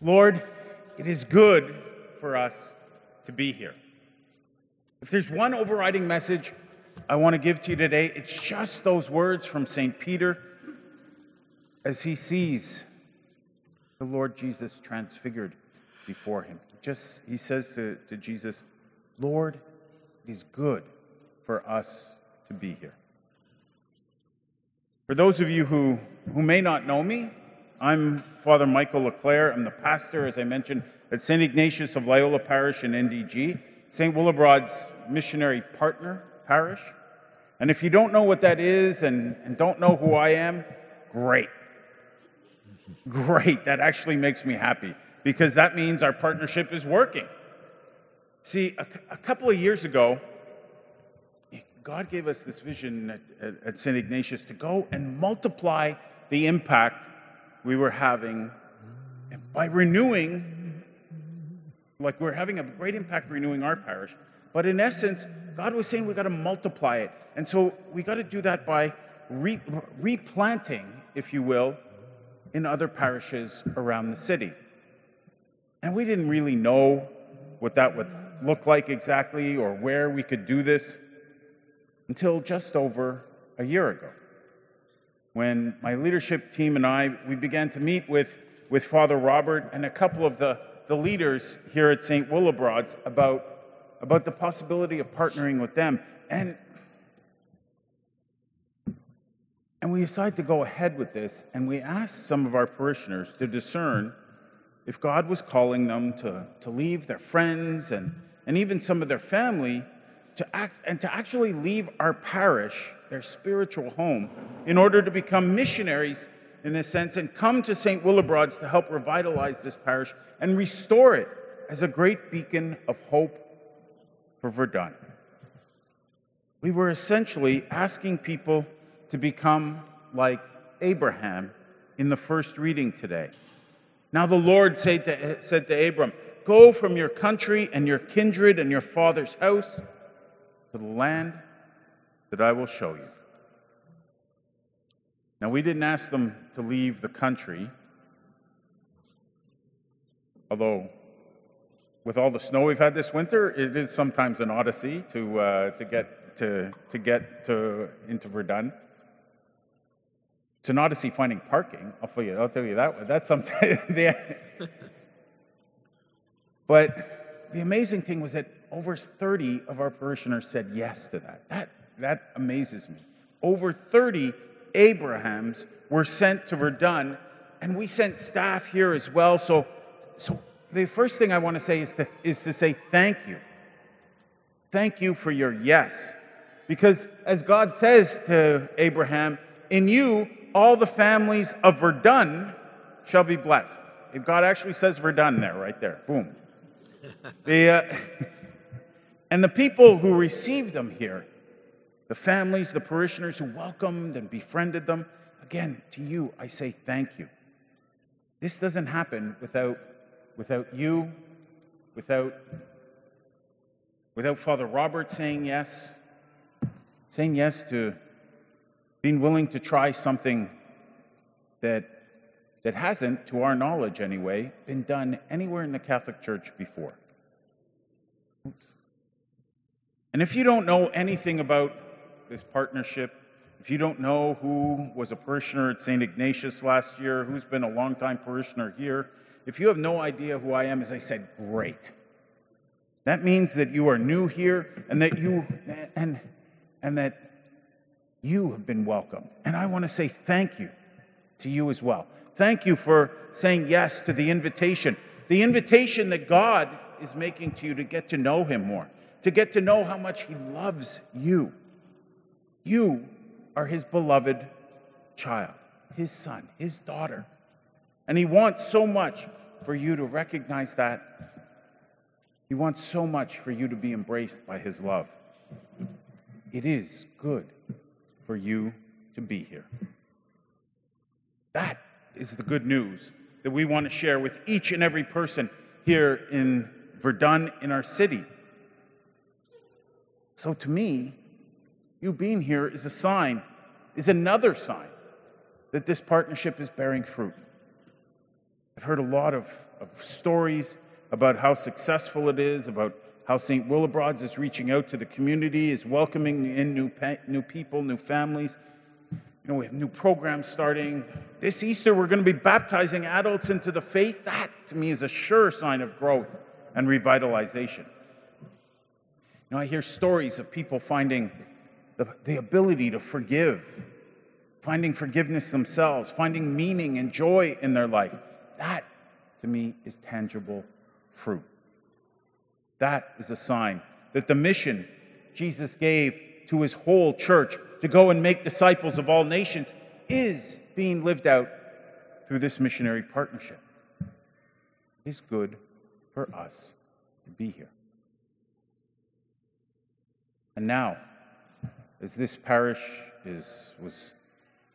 Lord, it is good for us to be here. If there's one overriding message I want to give to you today, it's just those words from St. Peter as he sees the Lord Jesus transfigured before him. Just he says to, to Jesus, Lord, it is good for us to be here. For those of you who, who may not know me, I'm Father Michael Leclerc. I'm the pastor, as I mentioned, at St. Ignatius of Loyola Parish in NDG, St. Willibrord's missionary partner parish. And if you don't know what that is and, and don't know who I am, great. Great. That actually makes me happy because that means our partnership is working. See, a, a couple of years ago, God gave us this vision at, at, at St. Ignatius to go and multiply the impact we were having by renewing, like we're having a great impact renewing our parish. But in essence, God was saying we got to multiply it. And so we got to do that by re- replanting, if you will, in other parishes around the city. And we didn't really know what that would look like exactly or where we could do this until just over a year ago when my leadership team and I we began to meet with, with Father Robert and a couple of the, the leaders here at St. Willibrord's about, about the possibility of partnering with them. And, and we decided to go ahead with this, and we asked some of our parishioners to discern if God was calling them to, to leave their friends and, and even some of their family to act and to actually leave our parish, their spiritual home, in order to become missionaries in a sense and come to St. Willibrord's to help revitalize this parish and restore it as a great beacon of hope for Verdun. We were essentially asking people to become like Abraham in the first reading today. Now, the Lord said to, said to Abram, Go from your country and your kindred and your father's house to the land that I will show you. Now, we didn't ask them to leave the country, although with all the snow we've had this winter, it is sometimes an odyssey to, uh, to get, to, to get to, into Verdun. It's an odyssey finding parking. I'll tell you, I'll tell you that. That's sometimes. but the amazing thing was that over 30 of our parishioners said yes to that. That, that amazes me. Over 30 Abrahams were sent to Verdun, and we sent staff here as well. So, so the first thing I want to say is to, is to say thank you. Thank you for your yes. Because as God says to Abraham, in you all the families of Verdun shall be blessed. God actually says Verdun there, right there. Boom. the, uh, And the people who received them here, the families, the parishioners who welcomed and befriended them, again, to you, I say thank you. This doesn't happen without, without you, without, without Father Robert saying yes, saying yes to being willing to try something that, that hasn't, to our knowledge anyway, been done anywhere in the Catholic Church before. And if you don't know anything about this partnership, if you don't know who was a parishioner at St. Ignatius last year, who's been a longtime parishioner here, if you have no idea who I am, as I said, great. That means that you are new here and that you and and that you have been welcomed. And I want to say thank you to you as well. Thank you for saying yes to the invitation. The invitation that God is making to you to get to know him more to get to know how much He loves you. You are His beloved child, His son, His daughter. And He wants so much for you to recognize that. He wants so much for you to be embraced by His love. It is good for you to be here. That is the good news that we want to share with each and every person here in Verdun, in our city. So to me, you being here is a sign, is another sign that this partnership is bearing fruit. I've heard a lot of, of stories about how successful it is, about how St. Willibrord's is reaching out to the community, is welcoming in new, new people, new families. You know, we have new programs starting. This Easter, we're going to be baptizing adults into the faith. That, to me, is a sure sign of growth and revitalization. You know, I hear stories of people finding the, the ability to forgive, finding forgiveness themselves, finding meaning and joy in their life. That, to me, is tangible fruit. That is a sign that the mission Jesus gave to his whole church to go and make disciples of all nations is being lived out through this missionary partnership. It is good for us to be here. And now, as this parish is, was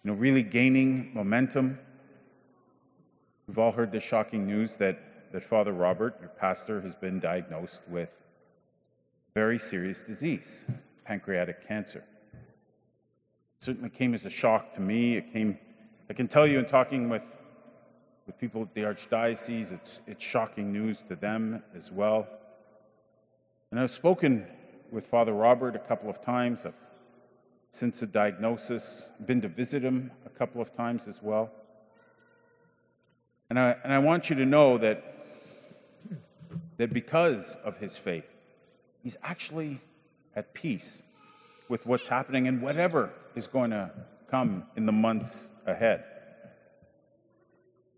you know, really gaining momentum, we've all heard the shocking news that, that Father Robert, your pastor, has been diagnosed with very serious disease, pancreatic cancer. It certainly came as a shock to me. It came, I can tell you in talking with, with people at the Archdiocese, it's, it's shocking news to them as well. And I've spoken with Father Robert a couple of times. I've, since the diagnosis, been to visit him a couple of times as well. And I, and I want you to know that, that because of his faith, he's actually at peace with what's happening and whatever is going to come in the months ahead.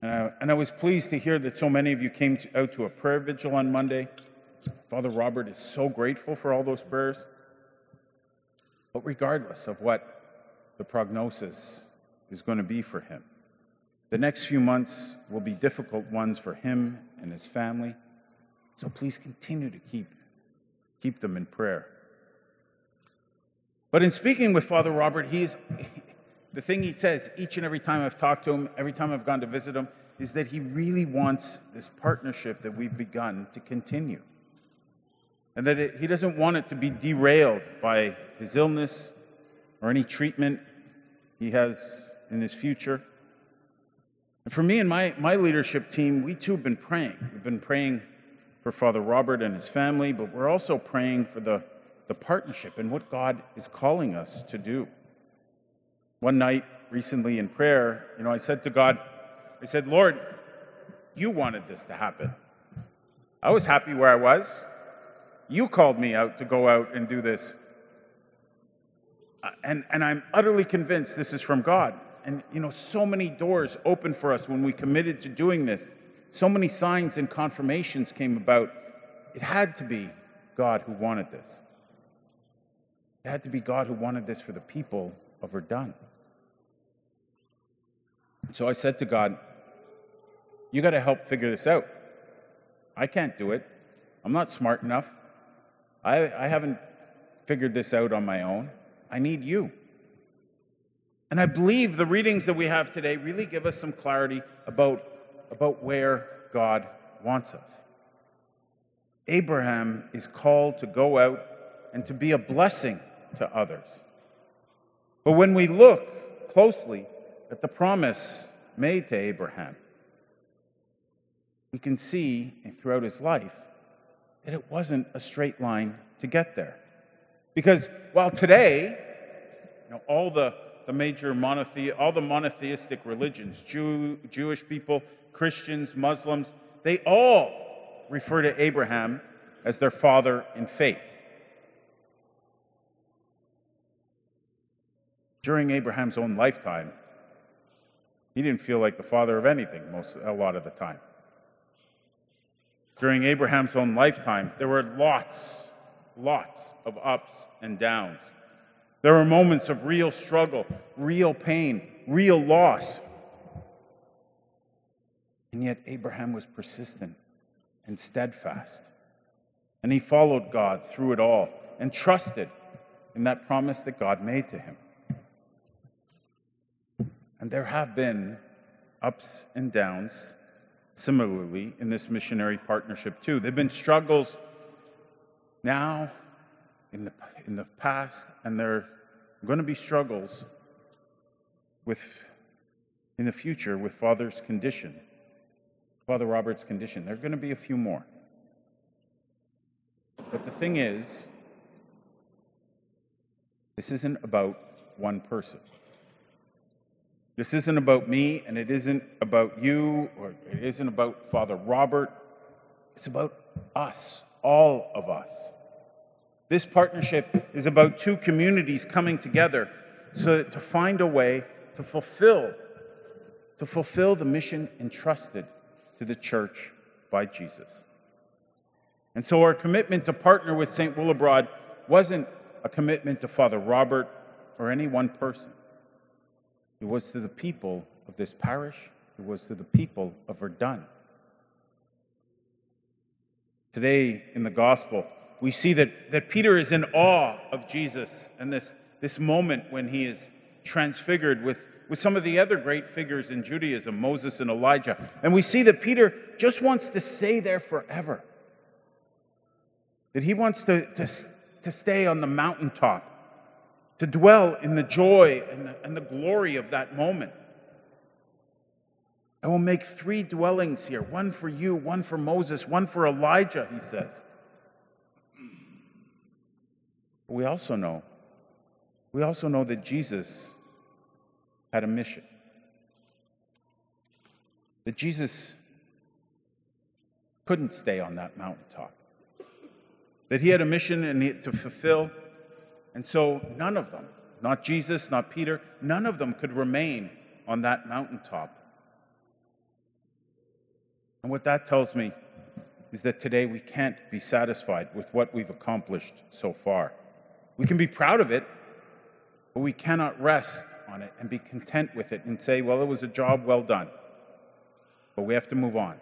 And I, and I was pleased to hear that so many of you came to, out to a prayer vigil on Monday. Father Robert is so grateful for all those prayers. But regardless of what the prognosis is going to be for him, the next few months will be difficult ones for him and his family. So please continue to keep, keep them in prayer. But in speaking with Father Robert, he's the thing he says each and every time I've talked to him, every time I've gone to visit him, is that he really wants this partnership that we've begun to continue and that it, he doesn't want it to be derailed by his illness or any treatment he has in his future. And for me and my, my leadership team, we too have been praying. We've been praying for Father Robert and his family, but we're also praying for the, the partnership and what God is calling us to do. One night recently in prayer, you know, I said to God, I said, Lord, you wanted this to happen. I was happy where I was. You called me out to go out and do this. Uh, and, and I'm utterly convinced this is from God. And, you know, so many doors opened for us when we committed to doing this. So many signs and confirmations came about. It had to be God who wanted this. It had to be God who wanted this for the people of Verdun. So I said to God, You got to help figure this out. I can't do it. I'm not smart enough. I, I haven't figured this out on my own. I need you. And I believe the readings that we have today really give us some clarity about, about where God wants us. Abraham is called to go out and to be a blessing to others. But when we look closely at the promise made to Abraham, we can see throughout his life that it wasn't a straight line to get there. Because while today, you know, all the, the major monothe- all the monotheistic religions, Jew, Jewish people, Christians, Muslims, they all refer to Abraham as their father in faith. During Abraham's own lifetime, he didn't feel like the father of anything most a lot of the time during Abraham's own lifetime, there were lots, lots of ups and downs. There were moments of real struggle, real pain, real loss. And yet, Abraham was persistent and steadfast. And he followed God through it all and trusted in that promise that God made to him. And there have been ups and downs similarly in this missionary partnership too. There have been struggles now, in the, in the past, and there are going to be struggles with, in the future with Father's condition. Father Robert's condition. There are going to be a few more. But the thing is, this isn't about one person. This isn't about me, and it isn't about you, or it isn't about Father Robert. It's about us, all of us. This partnership is about two communities coming together so to find a way to fulfill to fulfill the mission entrusted to the church by Jesus. And so our commitment to partner with St. Willibrord wasn't a commitment to Father Robert or any one person. It was to the people of this parish, it was to the people of Verdun. Today in the gospel, we see that, that Peter is in awe of Jesus and this, this moment when he is transfigured with, with some of the other great figures in Judaism, Moses and Elijah. And we see that Peter just wants to stay there forever. That he wants to, to, to stay on the mountaintop, to dwell in the joy and the, and the glory of that moment. I will make three dwellings here one for you, one for Moses, one for Elijah, he says. We also know, we also know that Jesus had a mission. That Jesus couldn't stay on that mountaintop. That he had a mission and to fulfill. And so none of them, not Jesus, not Peter, none of them could remain on that mountaintop. And what that tells me is that today we can't be satisfied with what we've accomplished so far. We can be proud of it, but we cannot rest on it and be content with it and say, well, it was a job well done. But we have to move on.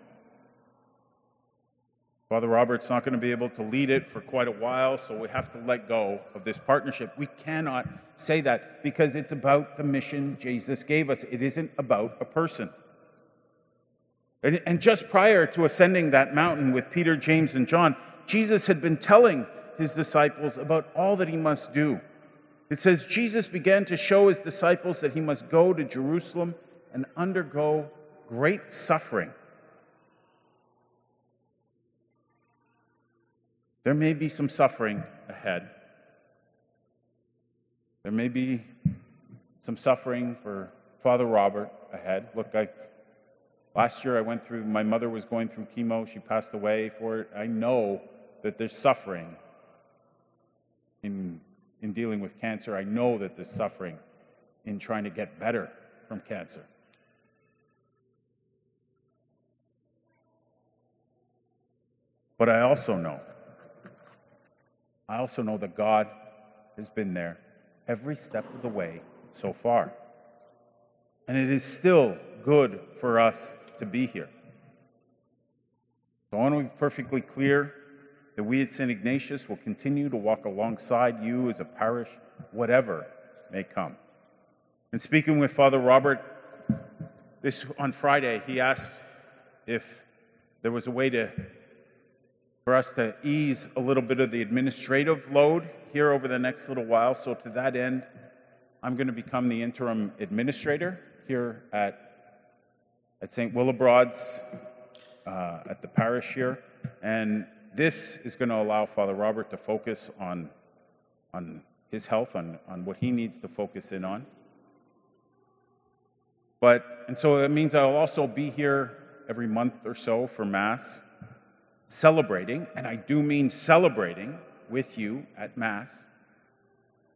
Father Robert's not going to be able to lead it for quite a while, so we have to let go of this partnership. We cannot say that because it's about the mission Jesus gave us. It isn't about a person. And, just prior to ascending that mountain with Peter, James, and John, Jesus had been telling his disciples about all that he must do. It says, Jesus began to show his disciples that he must go to Jerusalem and undergo great suffering. There may be some suffering ahead. There may be some suffering for Father Robert ahead. Look, I, last year I went through, my mother was going through chemo. She passed away for it. I know that there's suffering in, in dealing with cancer. I know that there's suffering in trying to get better from cancer. But I also know, I also know that God has been there every step of the way so far. And it is still good for us to be here. So I want to be perfectly clear that we at St. Ignatius will continue to walk alongside you as a parish, whatever may come. And speaking with Father Robert this on Friday, he asked if there was a way to for us to ease a little bit of the administrative load here over the next little while. So to that end, I'm going to become the interim administrator here at at St. Willibrord's uh, at the parish here, and this is going to allow Father Robert to focus on, on his health, on, on what he needs to focus in on. But, and so that means I'll also be here every month or so for Mass, celebrating, and I do mean celebrating with you at Mass,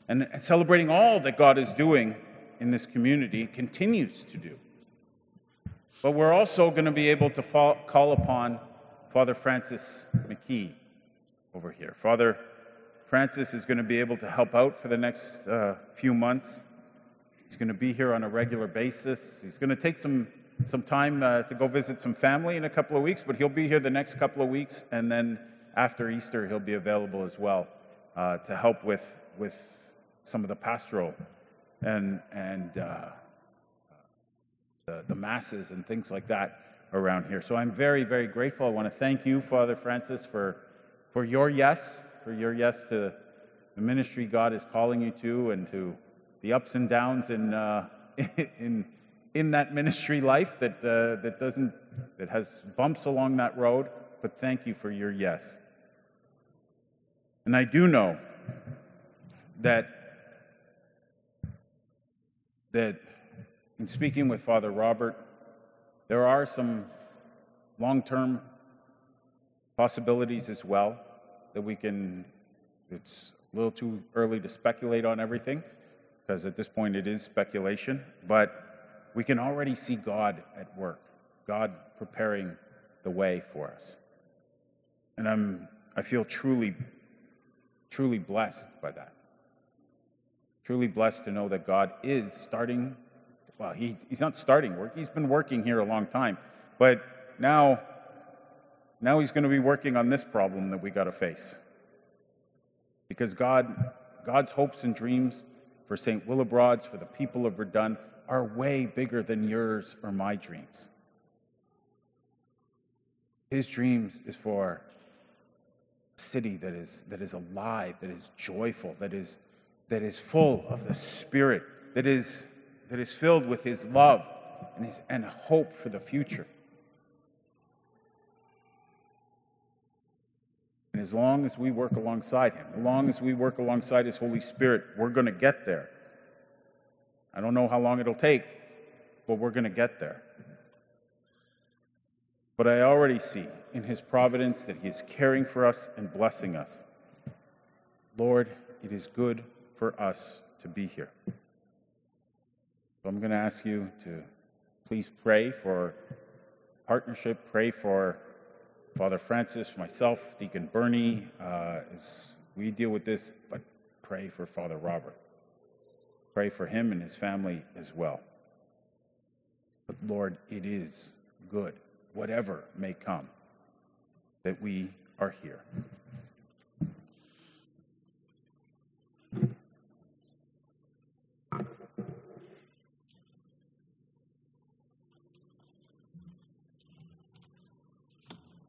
and, celebrating all that God is doing in this community and continues to do. But we're also going to be able to fall, call upon Father Francis McKee over here. Father Francis is going to be able to help out for the next uh, few months. He's going to be here on a regular basis. He's going to take some, some time uh, to go visit some family in a couple of weeks, but he'll be here the next couple of weeks, and then after Easter, he'll be available as well uh, to help with, with some of the pastoral and, and uh, the, the masses and things like that around here. So I'm very, very grateful. I want to thank you, Father Francis, for, for your yes, for your yes to the ministry God is calling you to and to the ups and downs in, uh, in, in that ministry life that, uh, that doesn't, that has bumps along that road, but thank you for your yes. And I do know that, that in speaking with Father Robert, there are some long term possibilities as well that we can, it's a little too early to speculate on everything because at this point it is speculation, but we can already see God at work, God preparing the way for us. And I'm, I feel truly, truly blessed by that. Truly blessed to know that God is starting, well, he, he's not starting work, he's been working here a long time, but now, now he's going to be working on this problem that we got to face. Because God, God's hopes and dreams for St. Willibrord's, for the people of Verdun, are way bigger than yours or my dreams. His dreams is for a city that is, that is alive, that is joyful, that is, that is full of the Spirit, that is, that is filled with His love and, his, and hope for the future. And as long as we work alongside Him, as long as we work alongside His Holy Spirit, we're going to get there. I don't know how long it'll take, but we're going to get there. But I already see in His providence that He is caring for us and blessing us. Lord, it is good for us to be here. So I'm going to ask you to please pray for partnership, pray for Father Francis, myself, Deacon Bernie, uh, as we deal with this, but pray for Father Robert. Pray for him and his family as well. But Lord, it is good, whatever may come, that we are here.